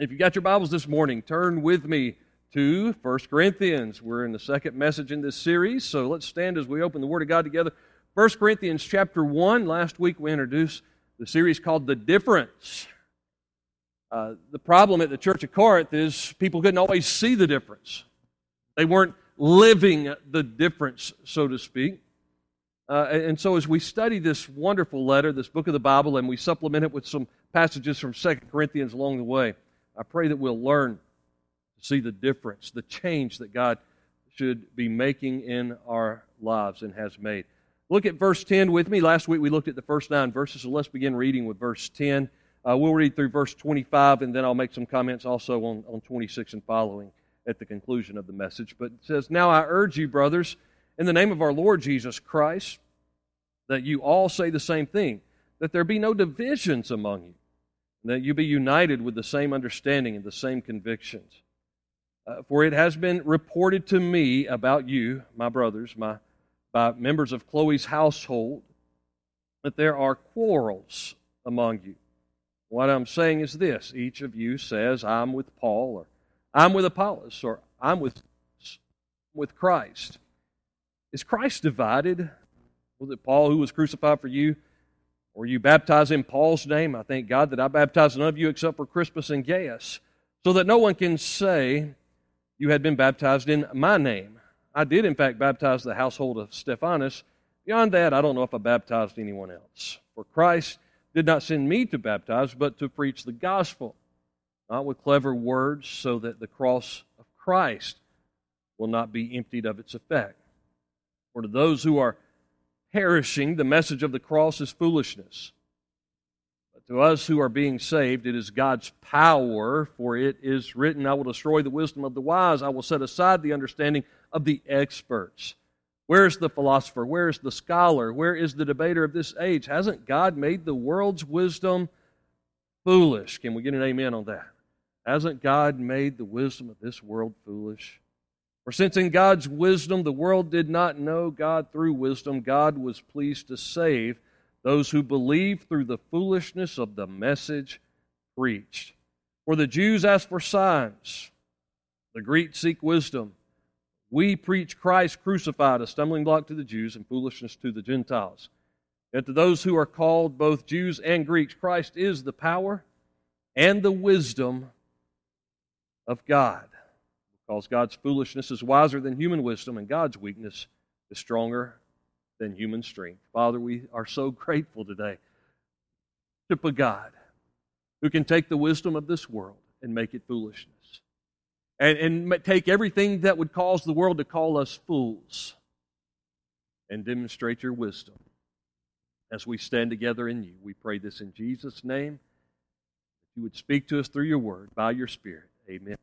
If you've got your Bibles this morning, turn with me to 1 Corinthians. We're in the second message in this series, so let's stand as we open the Word of God together. 1 Corinthians chapter 1. Last week we introduced the series called The Difference. Uh, the problem at the church of Corinth is people couldn't always see the difference. They weren't living the difference, so to speak. Uh, and so, as we study this wonderful letter, this book of the Bible, and we supplement it with some passages from 2 Corinthians along the way, I pray that we'll learn to see the difference, the change that God should be making in our lives and has made. Look at verse 10 with me. Last week we looked at the first nine verses, so let's begin reading with verse 10. Uh, we'll read through verse 25, and then I'll make some comments also on, on 26 and following at the conclusion of the message. But it says, Now I urge you, brothers, in the name of our Lord Jesus Christ, that you all say the same thing, that there be no divisions among you, that you be united with the same understanding and the same convictions. Uh, for it has been reported to me about you, my brothers, my by members of Chloe's household, that there are quarrels among you. What I'm saying is this each of you says, I'm with Paul, or I'm with Apollos, or I'm with, with Christ. Is Christ divided? Was it Paul who was crucified for you? Or you baptized in Paul's name? I thank God that I baptized none of you except for Crispus and Gaius, so that no one can say you had been baptized in my name. I did, in fact, baptize the household of Stephanas. Beyond that, I don't know if I baptized anyone else. For Christ did not send me to baptize, but to preach the gospel, not with clever words, so that the cross of Christ will not be emptied of its effect. For to those who are perishing, the message of the cross is foolishness. But to us who are being saved, it is God's power, for it is written, I will destroy the wisdom of the wise, I will set aside the understanding of the experts. Where is the philosopher? Where is the scholar? Where is the debater of this age? Hasn't God made the world's wisdom foolish? Can we get an amen on that? Hasn't God made the wisdom of this world foolish? For since in God's wisdom the world did not know God through wisdom, God was pleased to save those who believe through the foolishness of the message preached. For the Jews ask for signs, the Greeks seek wisdom. We preach Christ crucified, a stumbling block to the Jews and foolishness to the Gentiles. Yet to those who are called both Jews and Greeks, Christ is the power and the wisdom of God. Because God's foolishness is wiser than human wisdom, and God's weakness is stronger than human strength. Father, we are so grateful today to a God who can take the wisdom of this world and make it foolishness and, and take everything that would cause the world to call us fools and demonstrate your wisdom as we stand together in you. We pray this in Jesus' name. That you would speak to us through your word by your Spirit. Amen.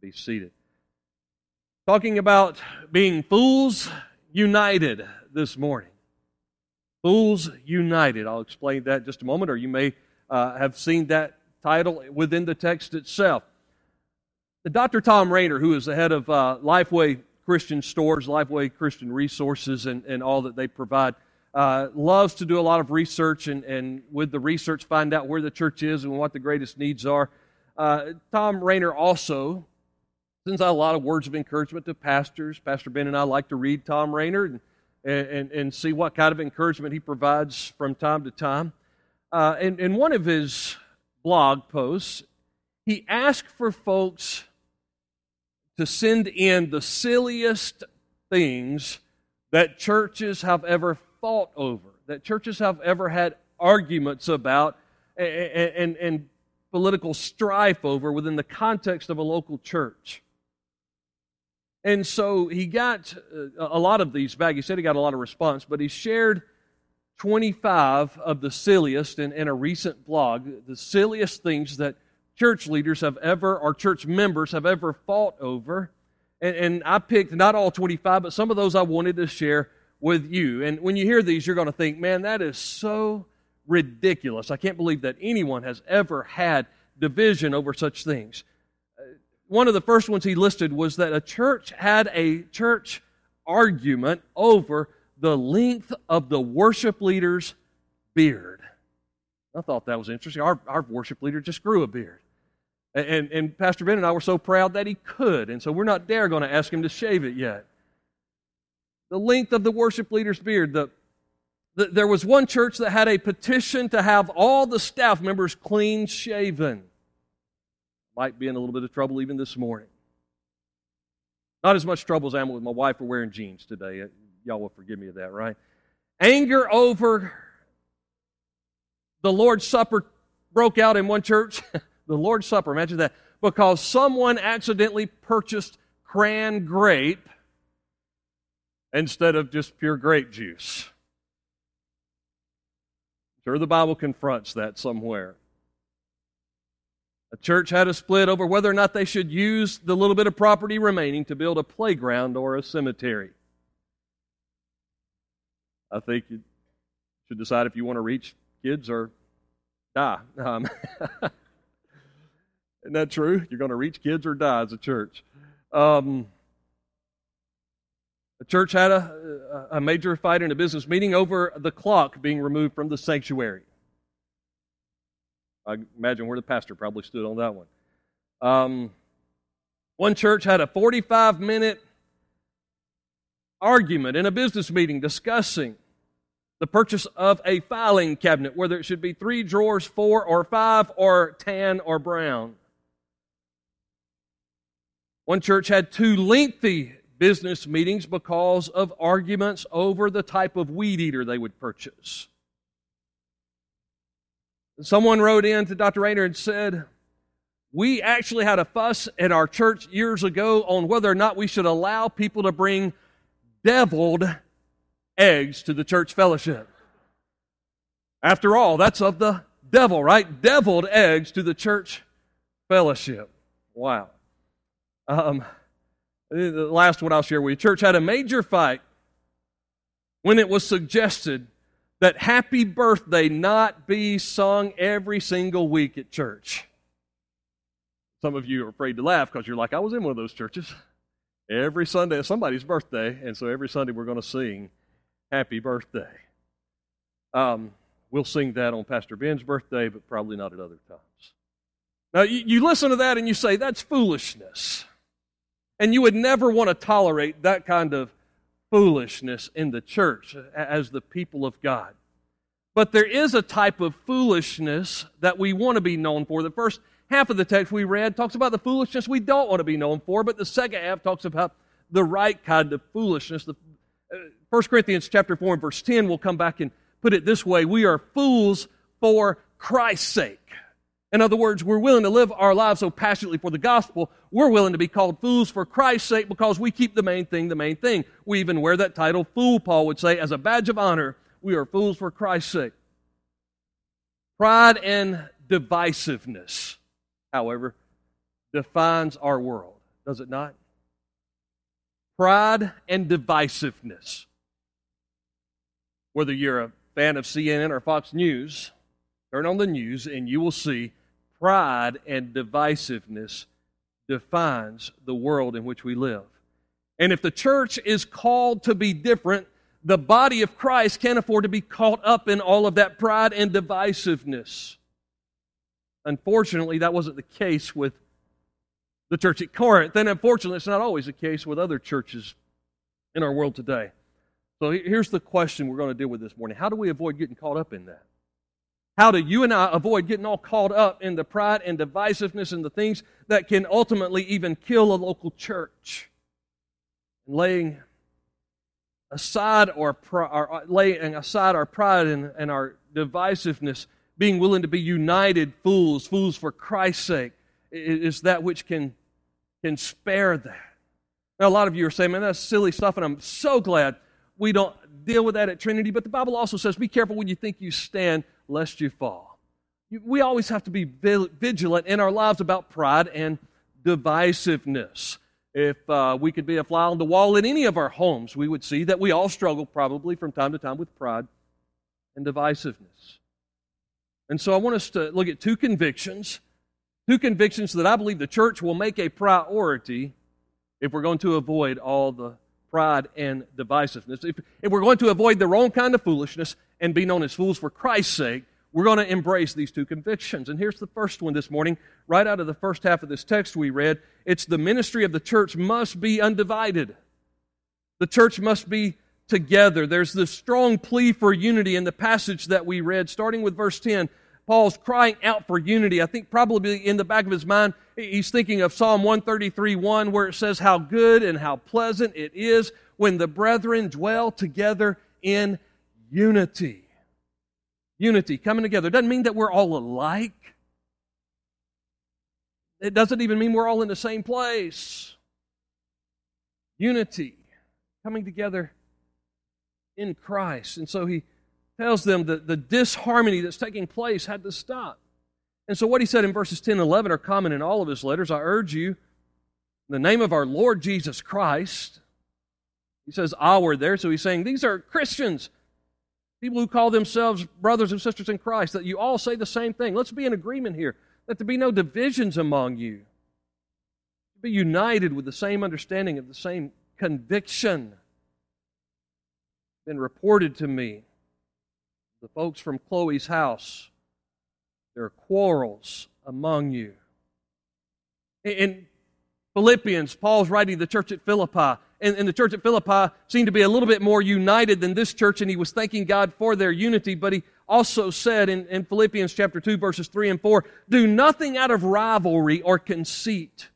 Be seated. Talking about being fools united this morning. Fools United. I'll explain that just a moment, or you may uh, have seen that title within the text itself. The Dr. Thom Rainer, who is the head of uh, Lifeway Christian Stores, Lifeway Christian Resources, and, and all that they provide, uh, loves to do a lot of research and, and with the research find out where the church is and what the greatest needs are. Uh, Thom Rainer also sends out a lot of words of encouragement to pastors. Pastor Ben and I like to read Thom Rainer and, and, and see what kind of encouragement he provides from time to time. Uh, in, in one of his blog posts, he asked for folks to send in the silliest things that churches have ever fought over, that churches have ever had arguments about and, and, and political strife over within the context of a local church. And so he got uh, a lot of these back. He said he got a lot of response, but he shared 25 of the silliest in, in a recent blog, the silliest things that church leaders have ever, or church members have ever fought over. And, and I picked not all 25, but some of those I wanted to share with you. And when you hear these, you're going to think, man, that is so ridiculous. I can't believe that anyone has ever had division over such things. One of the first ones he listed was that a church had a church argument over the length of the worship leader's beard. I thought that was interesting. Our, our worship leader just grew a beard. And, and Pastor Ben and I were so proud that he could. And so we're not dare going to ask him to shave it yet. The length of the worship leader's beard. The, the, there was one church that had a petition to have all the staff members clean shaven. Might be in a little bit of trouble even this morning. Not as much trouble as I am with my wife for wearing jeans today. Uh, y'all will forgive me of that, right? Anger over the Lord's Supper broke out in one church. the Lord's Supper, imagine that. Because someone accidentally purchased cran grape instead of just pure grape juice. I'm sure the Bible confronts that somewhere. A church had a split over whether or not they should use the little bit of property remaining to build a playground or a cemetery. I think you should decide if you want to reach kids or die. Um, isn't that true? You're going to reach kids or die as a church. Um, the church had a, a major fight in a business meeting over the clock being removed from the sanctuary. I imagine where the pastor probably stood on that one. Um, one church had a 45 minute argument in a business meeting discussing the purchase of a filing cabinet, whether it should be three drawers, four or five, or tan or brown. One church had two lengthy business meetings because of arguments over the type of weed eater they would purchase. Someone wrote in to Dr. Rainer and said, We actually had a fuss at our church years ago on whether or not we should allow people to bring deviled eggs to the church fellowship. After all, that's of the devil, right? Deviled eggs to the church fellowship. Wow. Um, the last one I'll share with you. Church had a major fight when it was suggested that happy birthday not be sung every single week at church. Some of you are afraid to laugh because you're like, I was in one of those churches. Every Sunday somebody's birthday, and so every Sunday we're going to sing happy birthday. Um, we'll sing that on Pastor Ben's birthday, but probably not at other times. Now, you, you listen to that and you say, that's foolishness. And you would never want to tolerate that kind of foolishness in the church as the people of God. But there is a type of foolishness that we want to be known for. The first half of the text we read talks about the foolishness we don't want to be known for, but the second half talks about the right kind of foolishness. The, uh, 1 Corinthians chapter 4 and verse 10 will come back and put it this way We are fools for Christ's sake. In other words, we're willing to live our lives so passionately for the gospel, we're willing to be called fools for Christ's sake because we keep the main thing the main thing. We even wear that title, fool, Paul would say, as a badge of honor. We are fools for Christ's sake. Pride and divisiveness, however, defines our world, does it not? Pride and divisiveness. Whether you're a fan of CNN or Fox News, turn on the news and you will see pride and divisiveness defines the world in which we live. And if the church is called to be different, the body of Christ can't afford to be caught up in all of that pride and divisiveness. Unfortunately, that wasn't the case with the church at Corinth, and unfortunately, it's not always the case with other churches in our world today. So here's the question we're going to deal with this morning How do we avoid getting caught up in that? How do you and I avoid getting all caught up in the pride and divisiveness and the things that can ultimately even kill a local church? And laying aside our, our uh, laying aside our pride and, and our divisiveness, being willing to be united fools, fools for Christ's sake, is that which can, can spare that. Now, a lot of you are saying, man, that's silly stuff, and I'm so glad we don't deal with that at Trinity. But the Bible also says, be careful when you think you stand lest you fall. We always have to be vigilant in our lives about pride and divisiveness. If uh, we could be a fly on the wall in any of our homes, we would see that we all struggle probably from time to time with pride and divisiveness. And so I want us to look at two convictions, two convictions that I believe the church will make a priority if we're going to avoid all the pride and divisiveness. If, if we're going to avoid the wrong kind of foolishness and be known as fools for Christ's sake, we're going to embrace these two convictions. And here's the first one this morning, right out of the first half of this text we read. It's the ministry of the church must be undivided. The church must be together. There's this strong plea for unity in the passage that we read, starting with verse 10. Paul's crying out for unity. I think probably in the back of his mind, he's thinking of Psalm 133 1, where it says, How good and how pleasant it is when the brethren dwell together in unity. Unity, coming together. It doesn't mean that we're all alike. It doesn't even mean we're all in the same place. Unity, coming together in Christ. And so he tells them that the disharmony that's taking place had to stop. And so what he said in verses 10 and 11 are common in all of his letters. I urge you, in the name of our Lord Jesus Christ, he says ah, our there, so he's saying these are Christians, people who call themselves brothers and sisters in Christ, that you all say the same thing. Let's be in agreement here. Let there be no divisions among you. Be united with the same understanding of the same conviction. Been reported to me, the folks from Chloe's house, there are quarrels among you. In Philippians, Paul's writing to the church at Philippi and, and the church at Philippi seemed to be a little bit more united than this church, and he was thanking God for their unity. But he also said in, in Philippians chapter 2, verses 3 and 4, do nothing out of rivalry or conceit.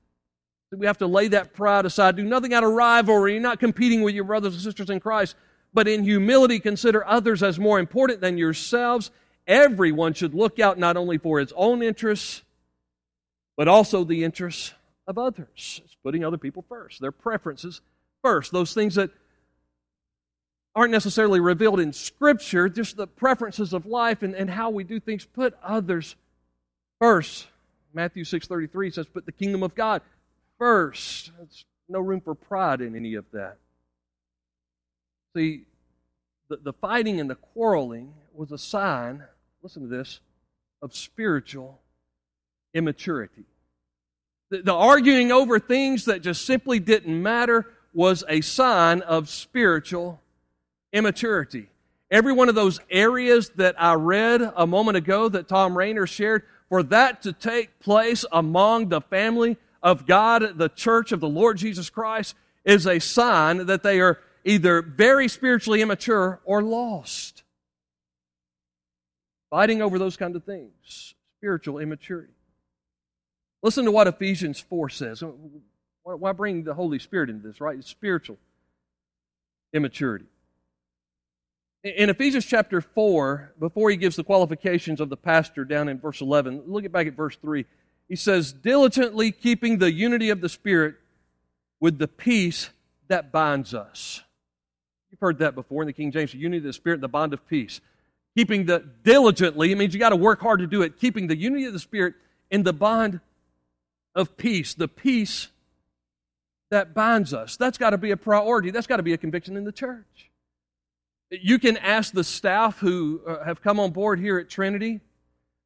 We have to lay that pride aside. Do nothing out of rivalry. You're not competing with your brothers and sisters in Christ, but in humility consider others as more important than yourselves. Everyone should look out not only for his own interests, but also the interests of others. It's putting other people first, their preferences first. Those things that aren't necessarily revealed in Scripture, just the preferences of life and, and how we do things, put others first. Matthew 6.33 says, put the kingdom of God first. There's no room for pride in any of that. See, the, the fighting and the quarreling was a sign, listen to this, of spiritual immaturity. The, the arguing over things that just simply didn't matter was a sign of spiritual immaturity. Every one of those areas that I read a moment ago that Thom Rainer shared, for that to take place among the family of God, the church of the Lord Jesus Christ, is a sign that they are either very spiritually immature or lost. Fighting over those kind of things, spiritual immaturity. Listen to what Ephesians 4 says. Why bring the Holy Spirit into this, right? It's spiritual immaturity. In Ephesians chapter 4, before he gives the qualifications of the pastor down in verse 11, look back at verse 3. He says, diligently keeping the unity of the Spirit with the peace that binds us. You've heard that before in the King James, the unity of the Spirit and the bond of peace. Keeping the diligently, it means you got to work hard to do it. Keeping the unity of the Spirit in the bond of peace. The peace that binds us. That's got to be a priority. That's got to be a conviction in the church. You can ask the staff who uh, have come on board here at Trinity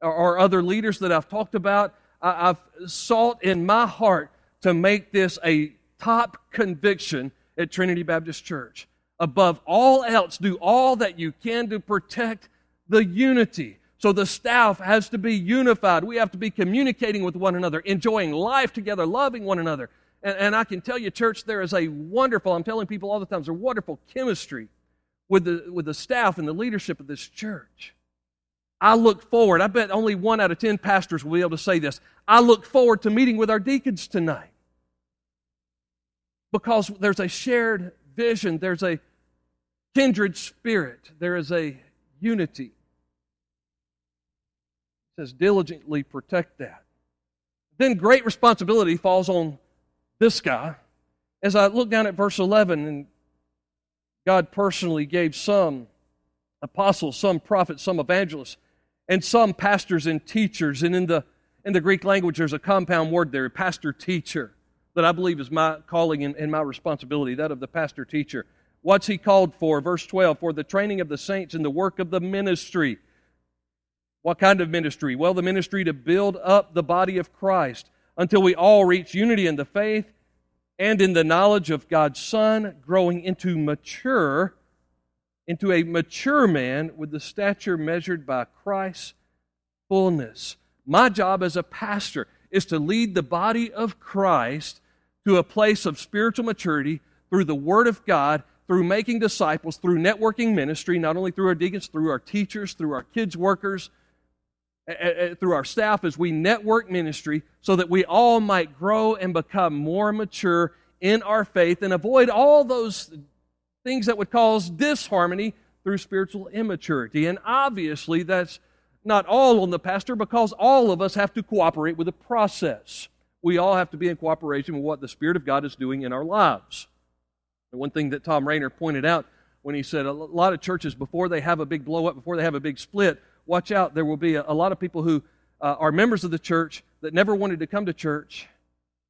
or, other leaders that I've talked about. I've sought in my heart to make this a top conviction at Trinity Baptist Church. Above all else, do all that you can to protect the unity. So the staff has to be unified. We have to be communicating with one another, enjoying life together, loving one another. And, and I can tell you, church, there is a wonderful, I'm telling people all the time, there's a wonderful chemistry with the, with the staff and the leadership of this church. I look forward, I bet only one out of ten pastors will be able to say this. I look forward to meeting with our deacons tonight. Because there's a shared vision, there's a kindred spirit, there is a unity. It says, diligently protect that. Then great responsibility falls on this guy, as I look down at verse 11, and God personally gave some apostles, some prophets, some evangelists, and some pastors and teachers. And in the, in the Greek language, there's a compound word there, pastor teacher, that I believe is my calling and, and my responsibility, that of the pastor teacher. What's he called for? Verse 12, for the training of the saints and the work of the ministry. What kind of ministry? Well, the ministry to build up the body of Christ until we all reach unity in the faith and in the knowledge of God's Son, growing into mature, into a mature man with the stature measured by Christ's fullness. My job as a pastor is to lead the body of Christ to a place of spiritual maturity through the Word of God, through making disciples, through networking ministry, not only through our deacons, through our teachers, through our kids' workers, through our staff as we network ministry so that we all might grow and become more mature in our faith and avoid all those things that would cause disharmony through spiritual immaturity. And obviously, that's not all on the pastor because all of us have to cooperate with the process. We all have to be in cooperation with what the Spirit of God is doing in our lives. The one thing that Thom Rainer pointed out when he said a lot of churches, before they have a big blow up, before they have a big split, watch out, there will be a, a lot of people who uh, are members of the church that never wanted to come to church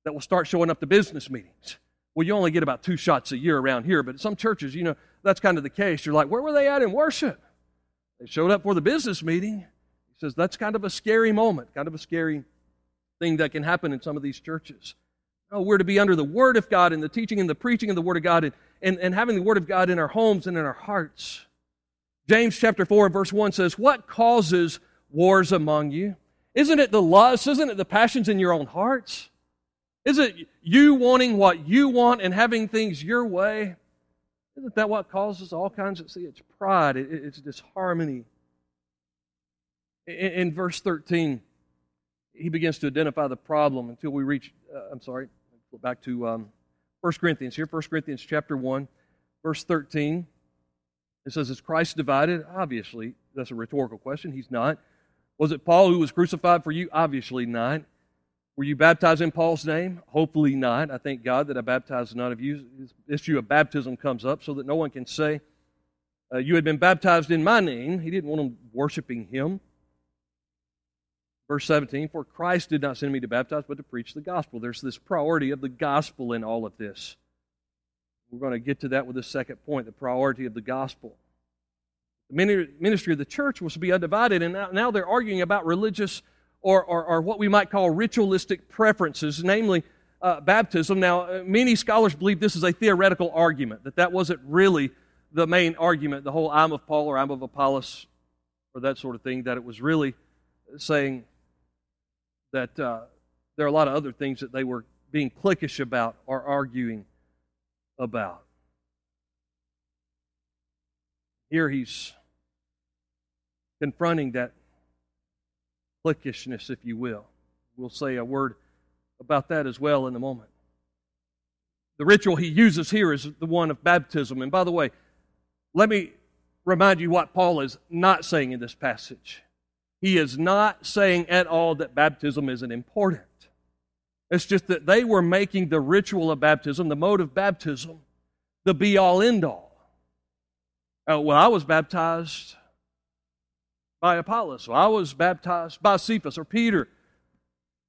that will start showing up to business meetings. Well, you only get about two shots a year around here, but some churches, you know, that's kind of the case. You're like, where were they at in worship? They showed up for the business meeting. He says that's kind of a scary moment, kind of a scary thing that can happen in some of these churches. No, we're to be under the Word of God and the teaching and the preaching of the Word of God and, and, and having the Word of God in our homes and in our hearts. James chapter 4 verse 1 says, What causes wars among you? Isn't it the lust? Isn't it the passions in your own hearts? Is it you wanting what you want and having things your way? Isn't that what causes all kinds of, see, it's pride, it's disharmony. In, in verse 13, he begins to identify the problem until we reach, uh, I'm sorry, back to um, 1 Corinthians here, 1 Corinthians chapter 1, verse 13. It says, Is Christ divided? Obviously, that's a rhetorical question. He's not. Was it Paul who was crucified for you? Obviously not. Were you baptized in Paul's name? Hopefully not. I thank God that I baptized none of you. This issue of baptism comes up so that no one can say, uh, You had been baptized in my name. He didn't want them worshiping him. Verse 17, For Christ did not send me to baptize, but to preach the gospel. There's this priority of the gospel in all of this. We're going to get to that with the second point the priority of the gospel. The ministry of the church was to be undivided, and now they're arguing about religious or, or, or what we might call ritualistic preferences, namely uh, baptism. Now, uh, many scholars believe this is a theoretical argument, that that wasn't really the main argument, the whole I'm of Paul or I'm of Apollos or that sort of thing, that it was really saying that uh, there are a lot of other things that they were being cliquish about or arguing about. Here he's confronting that cliquishness, if you will. We'll say a word about that as well in a moment. The ritual he uses here is the one of baptism. And by the way, let me remind you what Paul is not saying in this passage. He is not saying at all that baptism isn't important. It's just that they were making the ritual of baptism, the mode of baptism, the be all end all. Uh, well, I was baptized by Apollos. I was baptized by Cephas or Peter.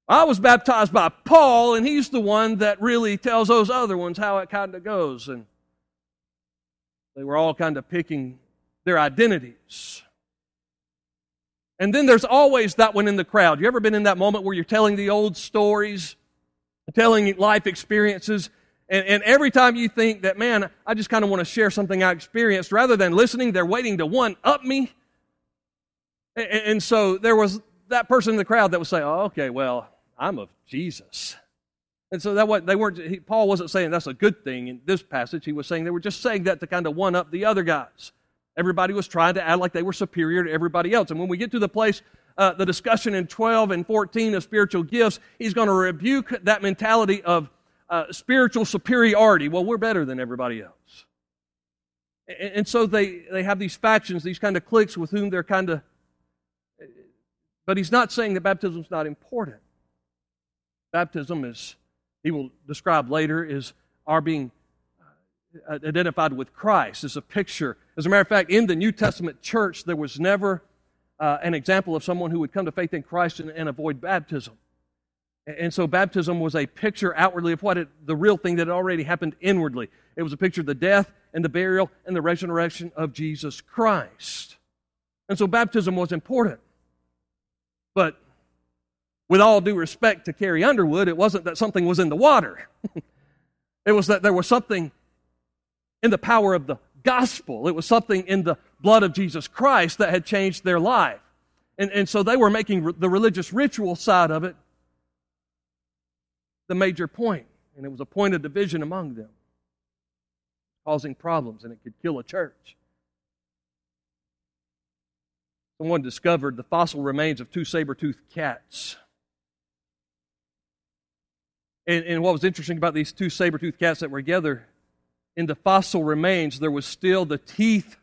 I was baptized by Paul, and he's the one that really tells those other ones how it kind of goes. And they were all kind of picking their identities. And then there's always that one in the crowd. You ever been in that moment where you're telling the old stories, telling life experiences, and, and every time you think that, man, I just kind of want to share something I experienced, rather than listening, they're waiting to one up me. And, so there was that person in the crowd that would say, oh, okay, well, I'm of Jesus. And so that what they weren't. He, Paul wasn't saying that's a good thing in this passage. He was saying they were just saying that to kind of one up the other guys. Everybody was trying to act like they were superior to everybody else. And when we get to the place, uh, the discussion in 12 and 14 of spiritual gifts, he's going to rebuke that mentality of uh, spiritual superiority. Well, we're better than everybody else. And, and so they, they have these factions, these kind of cliques with whom they're kind of. But he's not saying that baptism is not important. Baptism is, he will describe later, is our being uh, identified with Christ, is a picture. As a matter of fact, in the New Testament church, there was never uh, an example of someone who would come to faith in Christ and, and avoid baptism. And so baptism was a picture outwardly of what it, the real thing that had already happened inwardly. It was a picture of the death and the burial and the resurrection of Jesus Christ. And so baptism was important. But with all due respect to Carrie Underwood, it wasn't that something was in the water. it was that there was something in the power of the gospel. It was something in the blood of Jesus Christ that had changed their life. And, and so they were making the religious ritual side of it the major point, and it was a point of division among them, causing problems, and it could kill a church. Someone discovered the fossil remains of two saber toothed cats. And, and, what was interesting about these two saber toothed cats that were together, in the fossil remains, there was still the teeth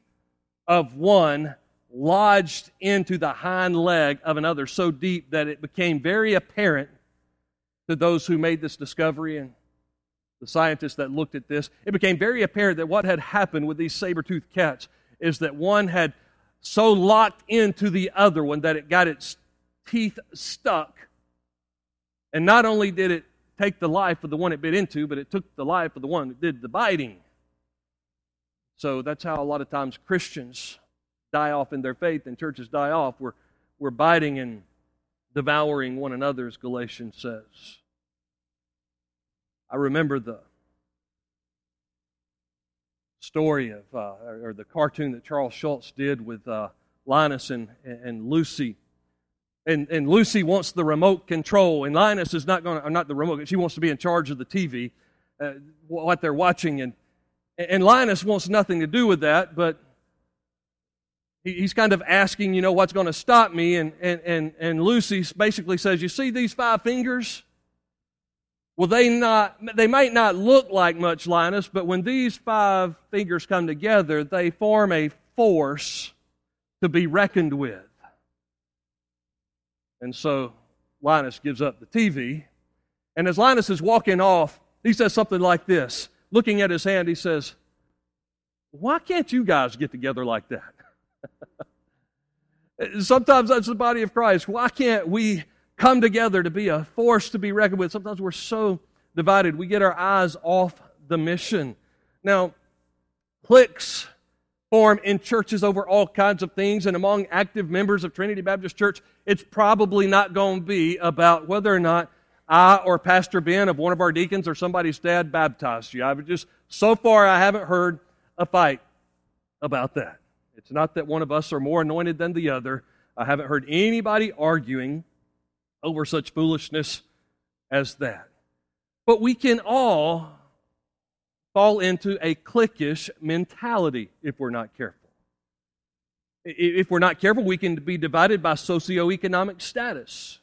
of one lodged into the hind leg of another so deep that it became very apparent to those who made this discovery and the scientists that looked at this. It became very apparent that what had happened with these saber toothed cats is that one had so locked into the other one that it got its teeth stuck. And not only did it take the life of the one it bit into, but it took the life of the one that did the biting. So that's how a lot of times Christians die off in their faith and churches die off. We're, we're biting and devouring one another, as Galatians says. I remember the story of, uh, or the cartoon that Charles Schulz did with uh, Linus and, and Lucy. And, and Lucy wants the remote control, and Linus is not going to, not the remote, she wants to be in charge of the TV, uh, what they're watching. And, and Linus wants nothing to do with that, but he's kind of asking, you know, what's going to stop me? And, and, and, and Lucy basically says, You see these five fingers? Well, they, not, they might not look like much, Linus, but when these five fingers come together, they form a force to be reckoned with. And so Linus gives up the TV. And as Linus is walking off, he says something like this. Looking at his hand, he says, Why can't you guys get together like that? Sometimes that's the body of Christ. Why can't we come together to be a force to be reckoned with? Sometimes we're so divided, we get our eyes off the mission. Now, cliques form in churches over all kinds of things, and among active members of Trinity Baptist Church, it's probably not going to be about whether or not I or Pastor Ben of one of our deacons or somebody's dad baptized you. I've just, so far, I haven't heard a fight about that. It's not that one of us are more anointed than the other. I haven't heard anybody arguing over such foolishness as that. But we can all fall into a cliquish mentality if we're not careful. If we're not careful, we can be divided by socioeconomic status.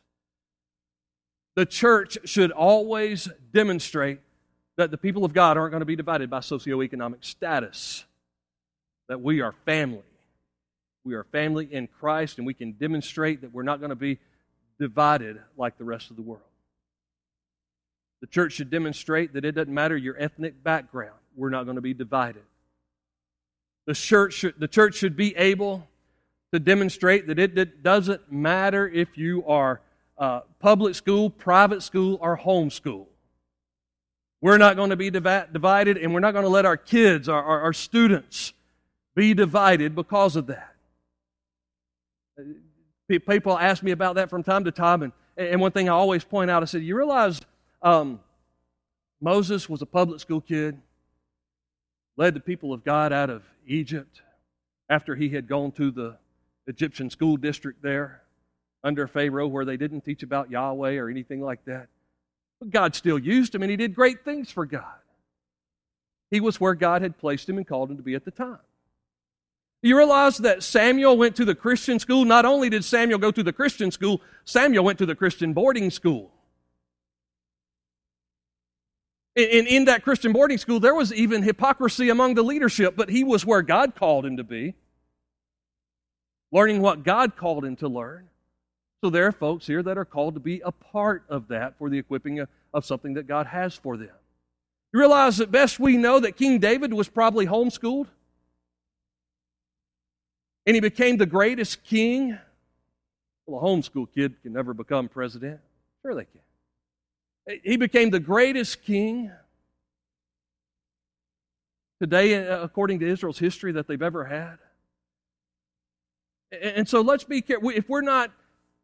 The church should always demonstrate that the people of God aren't going to be divided by socioeconomic status that we are family. We are family in Christ, and we can demonstrate that we're not going to be divided like the rest of the world. The church should demonstrate that it doesn't matter your ethnic background, we're not going to be divided. The church should, the church should be able to demonstrate that it, doesn't matter if you are uh, public school, private school, or homeschool. We're not going to be divided, and we're not going to let our kids, our, our, our students, be divided because of that. People ask me about that from time to time, and, and one thing I always point out, I said, You realize um, Moses was a public school kid, led the people of God out of Egypt after he had gone to the Egyptian school district there under Pharaoh where they didn't teach about Yahweh or anything like that. But God still used him, and he did great things for God. He was where God had placed him and called him to be at the time. You realize that Samuel went to the Christian school? Not only did Samuel go to the Christian school, Samuel went to the Christian boarding school. In, in that Christian boarding school, there was even hypocrisy among the leadership, but he was where God called him to be, learning what God called him to learn. So there are folks here that are called to be a part of that for the equipping of, of something that God has for them. You realize that best we know that King David was probably homeschooled? And he became the greatest king. Well, a homeschool kid can never become president. Sure, they can. He became the greatest king today, uh, according to Israel's history, that they've ever had. And so let's be careful. If we're not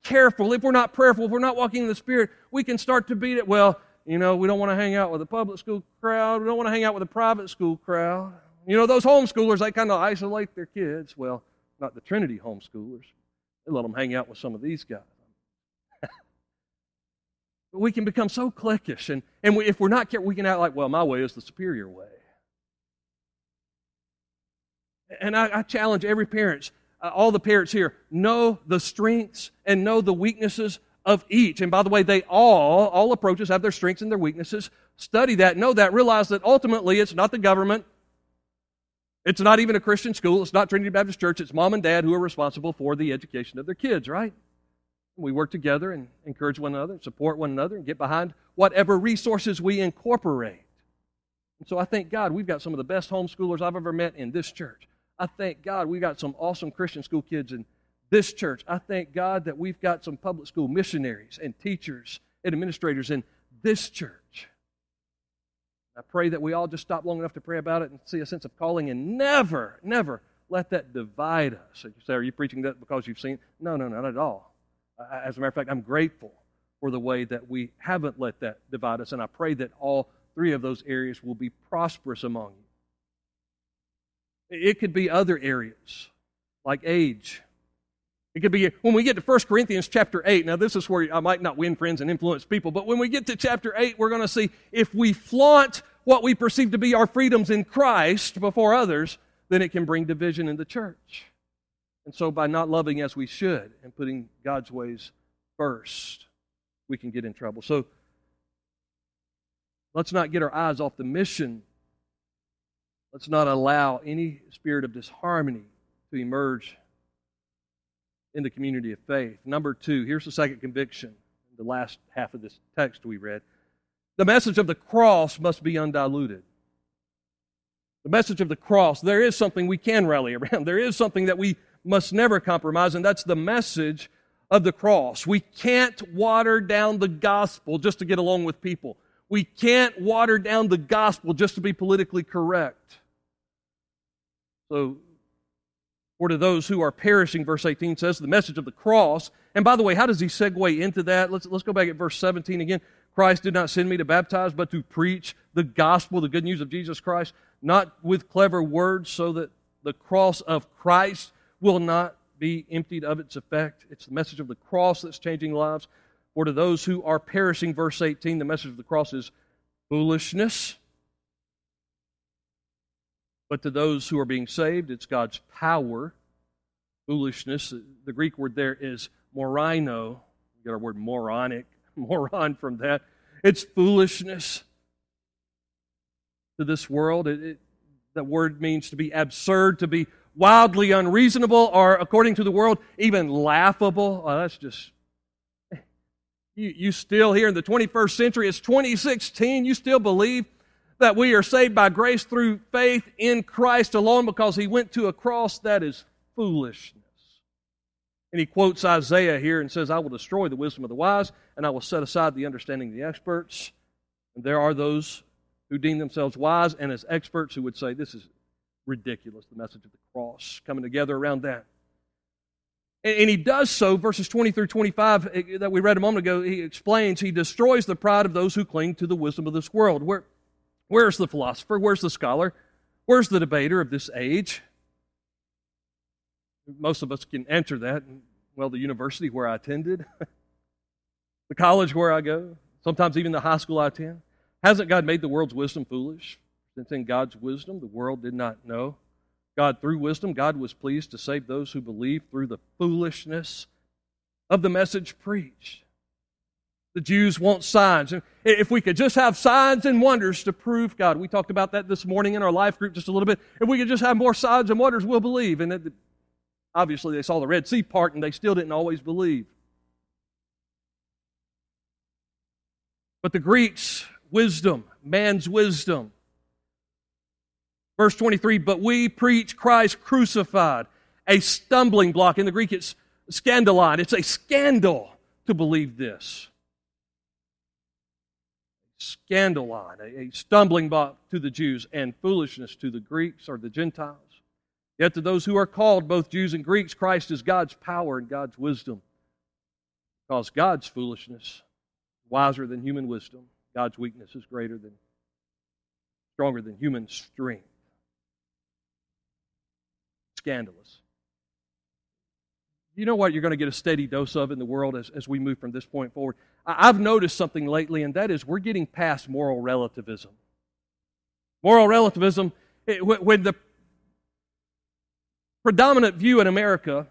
careful, if we're not prayerful, if we're not walking in the Spirit, we can start to beat it. Well, you know, we don't want to hang out with a public school crowd. We don't want to hang out with a private school crowd. You know, those homeschoolers, they kind of isolate their kids. Well, not the Trinity homeschoolers. They let them hang out with some of these guys. but we can become so cliquish, and, and we, if we're not careful, we can act like, well, my way is the superior way. And I, I challenge every parent, uh, all the parents here, know the strengths and know the weaknesses of each. And by the way, they all, all approaches have their strengths and their weaknesses. Study that, know that, realize that ultimately it's not the government, it's not even a Christian school, it's not Trinity Baptist Church, it's mom and dad who are responsible for the education of their kids, right? We work together and encourage one another, support one another, and get behind whatever resources we incorporate. And so I thank God we've got some of the best homeschoolers I've ever met in this church. I thank God we've got some awesome Christian school kids in this church. I thank God that we've got some public school missionaries and teachers and administrators in this church. I pray that we all just stop long enough to pray about it and see a sense of calling and never, never let that divide us. You say, Are you preaching that because you've seen? No, no, not at all. As a matter of fact, I'm grateful for the way that we haven't let that divide us, and I pray that all three of those areas will be prosperous among you. It could be other areas like age it could be when we get to 1 Corinthians chapter 8. Now, this is where I might not win friends and influence people, but when we get to chapter 8, we're going to see if we flaunt what we perceive to be our freedoms in Christ before others, then it can bring division in the church. And so, by not loving as we should and putting God's ways first, we can get in trouble. So, let's not get our eyes off the mission. Let's not allow any spirit of disharmony to emerge in the community of faith. Number two, here's the second conviction, the last half of this text we read. The message of the cross must be undiluted. The message of the cross, there is something we can rally around. There is something that we must never compromise, and that's the message of the cross. We can't water down the gospel just to get along with people. We can't water down the gospel just to be politically correct. So or to those who are perishing, verse 18 says, the message of the cross. And by the way, how does he segue into that? Let's, let's go back at verse 17 again. Christ did not send me to baptize, but to preach the gospel, the good news of Jesus Christ, not with clever words, so that the cross of Christ will not be emptied of its effect. It's the message of the cross that's changing lives. Or to those who are perishing, verse 18, the message of the cross is foolishness. But to those who are being saved, it's God's power. Foolishness, the Greek word there is morino. We get our word moronic, moron from that. It's foolishness to this world. It, it, that word means to be absurd, to be wildly unreasonable, or according to the world, even laughable. Oh, that's just. You, you still here in the 21st century, it's 2016, you still believe that we are saved by grace through faith in Christ alone because he went to a cross, that is foolishness. And he quotes Isaiah here and says, I will destroy the wisdom of the wise, and I will set aside the understanding of the experts. And there are those who deem themselves wise and as experts who would say, This is ridiculous, the message of the cross, coming together around that. And he does so, verses 20 through 25 eh, that we read a moment ago, he explains, he destroys the pride of those who cling to the wisdom of this world. Where Where's the philosopher? Where's the scholar? Where's the debater of this age? Most of us can answer that. Well, the university where I attended, the college where I go, sometimes even the high school I attend. Hasn't God made the world's wisdom foolish? Since in God's wisdom the world did not know. God, through wisdom, God was pleased to save those who believe through the foolishness of the message preached. The Jews want signs. If we could just have signs and wonders to prove God, we talked about that this morning in our life group just a little bit. If we could just have more signs and wonders, we'll believe. And it, obviously, they saw the Red Sea part and they still didn't always believe. But the Greeks, wisdom, man's wisdom. Verse 23 But we preach Christ crucified, a stumbling block. In the Greek, it's scandalon. It's a scandal to believe this scandalon, a stumbling block to the Jews, and foolishness to the Greeks or the Gentiles. Yet to those who are called, both Jews and Greeks, Christ is God's power and God's wisdom. Because God's foolishness wiser than human wisdom. God's weakness is greater than, stronger than human strength. Scandalous. You know what you're going to get a steady dose of in the world as, as we move from this point forward? I've noticed something lately, and that is we're getting past moral relativism. Moral relativism, when the predominant view in America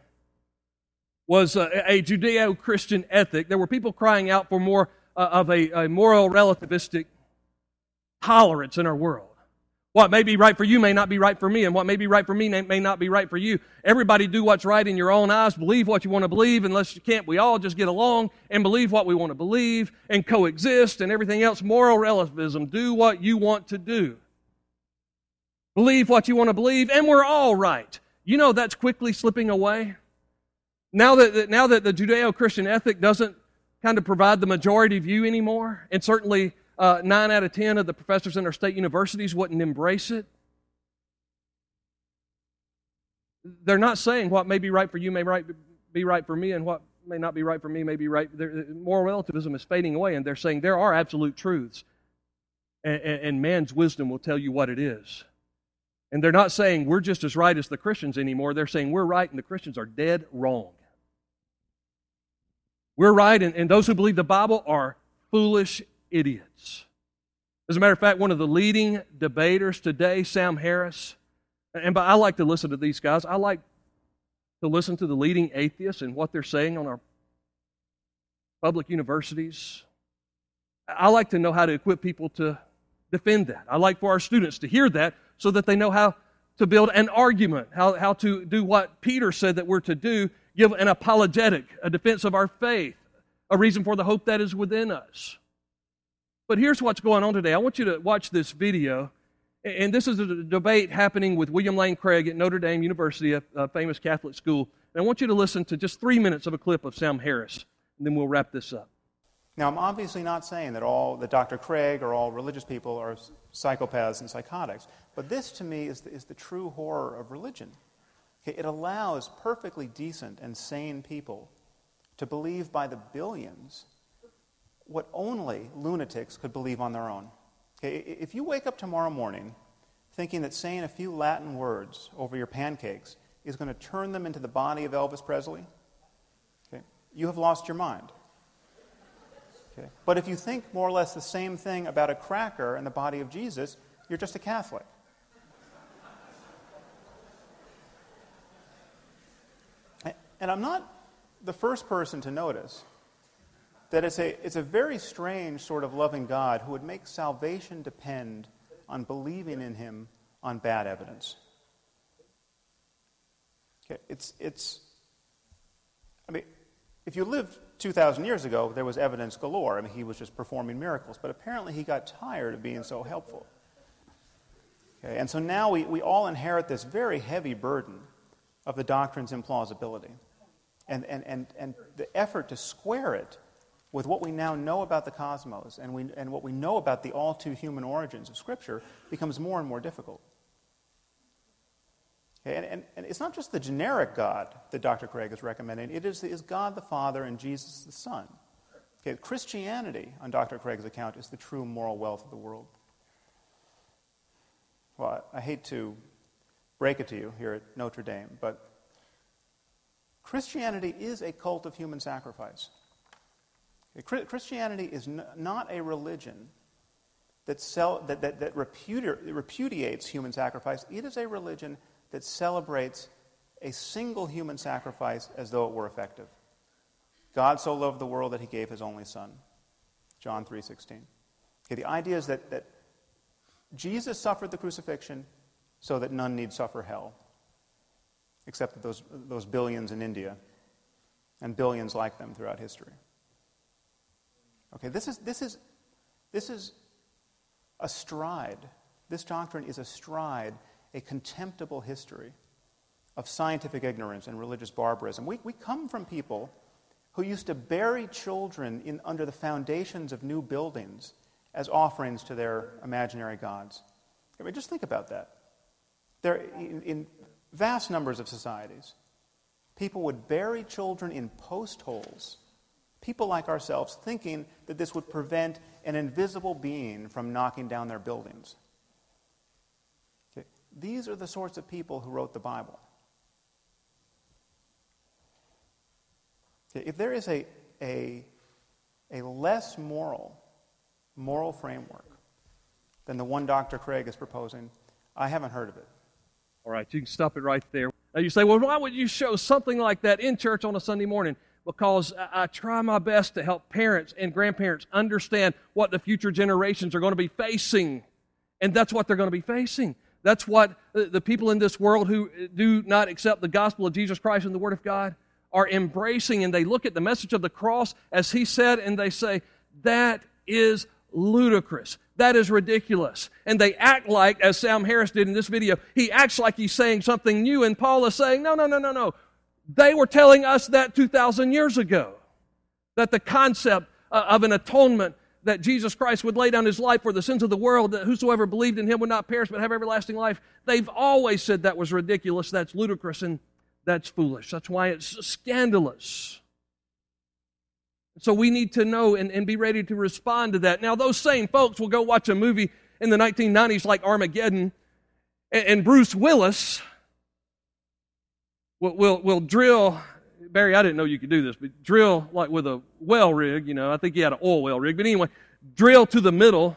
was a, Judeo Christian ethic, there were people crying out for more uh, of a, a moral relativistic tolerance in our world. What may be right for you may not be right for me, and what may be right for me may not be right for you. Everybody do what's right in your own eyes. Believe what you want to believe, unless you can't. We all just get along and believe what we want to believe and coexist and everything else. Moral relativism. Do what you want to do. Believe what you want to believe, and we're all right. You know that's quickly slipping away. Now that, now that the Judeo Christian ethic doesn't kind of provide the majority view anymore, and certainly uh, nine out of ten of the professors in our state universities wouldn't embrace it. They're not saying what may be right for you may right, be right for me, and what may not be right for me may be right. moral relativism is fading away, and they're saying there are absolute truths, and, and man's wisdom will tell you what it is. And they're not saying we're just as right as the Christians anymore. They're saying we're right and the Christians are dead wrong. We're right, and, and those who believe the Bible are foolish idiots. As a matter of fact, one of the leading debaters today, Sam Harris, and I like to listen to these guys. I like to listen to the leading atheists and what they're saying on our public universities. I like to know how to equip people to defend that. I like for our students to hear that so that they know how to build an argument, how, how to do what Peter said that we're to do give an apologetic, a defense of our faith, a reason for the hope that is within us. But here's what's going on today. I want you to watch this video. And this is a debate happening with William Lane Craig at Notre Dame University, a, a famous Catholic school. And I want you to listen to just three minutes of a clip of Sam Harris, and then we'll wrap this up. Now, I'm obviously not saying that all that Dr. Craig or all religious people are psychopaths and psychotics, but this to me is the, is the true horror of religion. Okay, it allows perfectly decent and sane people to believe by the billions what only lunatics could believe on their own. Okay, if you wake up tomorrow morning thinking that saying a few Latin words over your pancakes is going to turn them into the body of Elvis Presley, okay, you have lost your mind. Okay? But if you think more or less the same thing about a cracker and the body of Jesus, you're just a Catholic. And I'm not the first person to notice that it's a, it's a very strange sort of loving God who would make salvation depend on believing in him on bad evidence. Okay, it's, it's, I mean, if you lived 2,000 years ago, there was evidence galore. I mean, he was just performing miracles, but apparently he got tired of being so helpful. Okay, and so now we, we all inherit this very heavy burden of the doctrine's implausibility. And, and, and, and the effort to square it with what we now know about the cosmos and, we, and what we know about the all too human origins of Scripture becomes more and more difficult. Okay, and, and, and, it's not just the generic God that Dr. Craig is recommending, it is, is God the Father and Jesus the Son. Okay, Christianity, on Dr. Craig's account, is the true moral wealth of the world. Well, I hate to break it to you here at Notre Dame, but Christianity is a cult of human sacrifice. Christianity is not a religion that, sell, that, that, that repudiates human sacrifice. It is a religion that celebrates a single human sacrifice as though it were effective. God so loved the world that he gave his only son. John 3.16. Okay, the idea is that, that Jesus suffered the crucifixion so that none need suffer hell, except those, those billions in India and billions like them throughout history. Okay, this is, this is, this is a stride. This doctrine is a stride, a contemptible history of scientific ignorance and religious barbarism. We, we come from people who used to bury children in, under the foundations of new buildings as offerings to their imaginary gods. I mean, just think about that. There, in, in vast numbers of societies, people would bury children in post holes People like ourselves thinking that this would prevent an invisible being from knocking down their buildings. Okay. These are the sorts of people who wrote the Bible. If there is a, a, a less moral, moral framework than the one Dr. Craig is proposing, I haven't heard of it. All right, you can stop it right there. Now you say, well, why would you show something like that in church on a Sunday morning? Because I, try my best to help parents and grandparents understand what the future generations are going to be facing. And that's what they're going to be facing. That's what uh, the people in this world who uh, do not accept the gospel of Jesus Christ and the Word of God are embracing. And they look at the message of the cross, as he said, and they say, that is ludicrous. That is ridiculous. And they act like, as Sam Harris did in this video, he acts like he's saying something new, and Paul is saying, no, no, no, no, no. They were telling us that 2,000 years ago. That the concept uh, of an atonement that Jesus Christ would lay down his life for the sins of the world, that whosoever believed in him would not perish but have everlasting life. They've always said that was ridiculous, that's ludicrous, and that's foolish. That's why it's scandalous. So we need to know and, and be ready to respond to that. Now, those same folks will go watch a movie in the 1990s like Armageddon, and, and Bruce Willis will, will drill Barry, I didn't know you could do this, but drill like with a well rig, you know, I think he had an oil well rig, but anyway, drill to the middle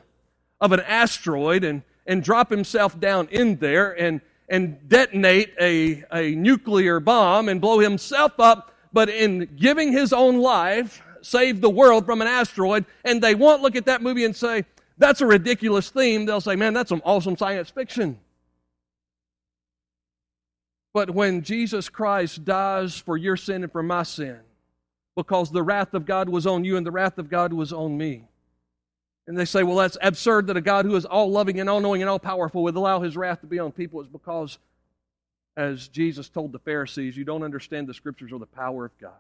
of an asteroid and, and drop himself down in there and, and detonate a, a nuclear bomb and blow himself up, but in giving his own life, save the world from an asteroid, and they won't look at that movie and say, that's a ridiculous theme. They'll say, man, that's some awesome science fiction. But when Jesus Christ dies for your sin and for my sin, because the wrath of God was on you and the wrath of God was on me. And they say, well, that's absurd that a God who is all loving and all knowing and all powerful would allow his wrath to be on people. It's because, as Jesus told the Pharisees, you don't understand the scriptures or the power of God,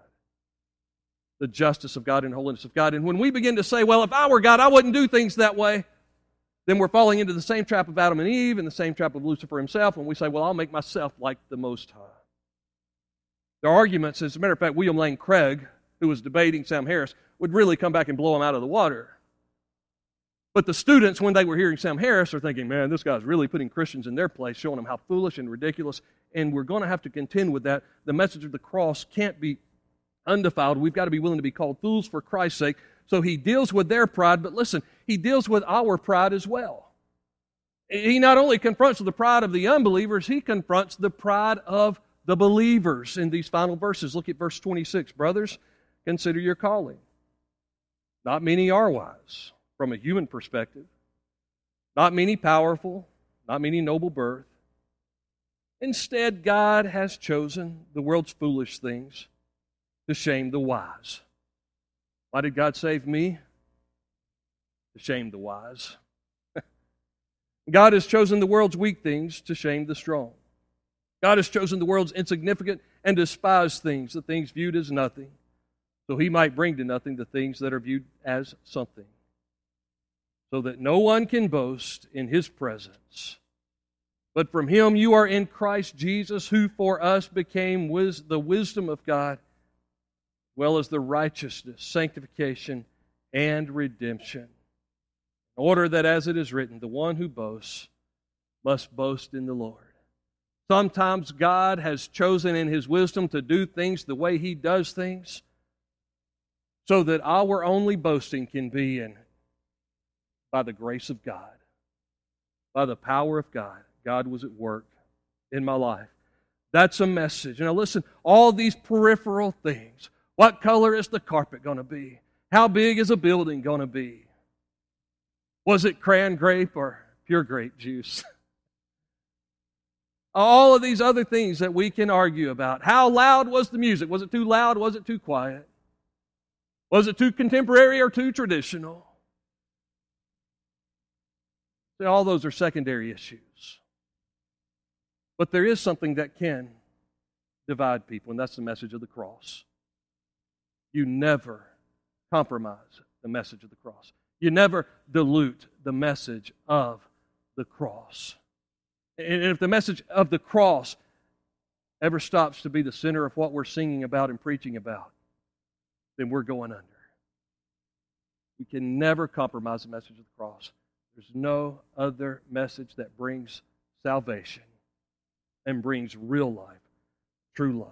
the justice of God and holiness of God. And when we begin to say, well, if I were God, I wouldn't do things that way, then we're falling into the same trap of Adam and Eve and the same trap of Lucifer himself when we say, well, I'll make myself like the Most High. Their arguments, as a matter of fact, William Lane Craig, who was debating Sam Harris, would really come back and blow him out of the water. But the students, when they were hearing Sam Harris, are thinking, man, this guy's really putting Christians in their place, showing them how foolish and ridiculous. And we're going to have to contend with that. The message of the cross can't be undefiled. We've got to be willing to be called fools for Christ's sake. So he deals with their pride, but listen, he deals with our pride as well. He not only confronts the pride of the unbelievers, he confronts the pride of the believers in these final verses. Look at verse 26. Brothers, consider your calling. Not many are wise from a human perspective, not many powerful, not many noble birth. Instead, God has chosen the world's foolish things to shame the wise. Why did God save me? To shame the wise. God has chosen the world's weak things to shame the strong. God has chosen the world's insignificant and despised things, the things viewed as nothing, so he might bring to nothing the things that are viewed as something, so that no one can boast in his presence. But from him you are in Christ Jesus, who for us became wis- the wisdom of God well as the righteousness, sanctification, and redemption. Order that, as it is written, the one who boasts must boast in the Lord. Sometimes God has chosen in His wisdom to do things the way He does things so that our only boasting can be in by the grace of God, by the power of God. God was at work in my life. That's a message. Now, listen, all these peripheral things what color is the carpet going to be? How big is a building going to be? Was it cran grape or pure grape juice? All of these other things that we can argue about. How loud was the music? Was it too loud? Was it too quiet? Was it too contemporary or too traditional? All those are secondary issues. But there is something that can divide people, and that's the message of the cross. You never compromise the message of the cross. You never dilute the message of the cross. And if the message of the cross ever stops to be the center of what we're singing about and preaching about, then we're going under. We can never compromise the message of the cross. There's no other message that brings salvation and brings real life, true life.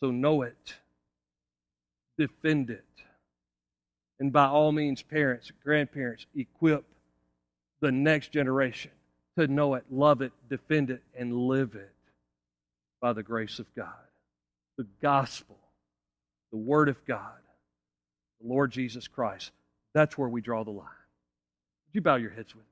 So know it defend it. And by all means, parents, grandparents, equip the next generation to know it, love it, defend it, and live it by the grace of God. The gospel, the Word of God, the Lord Jesus Christ. That's where we draw the line. Would you bow your heads with me?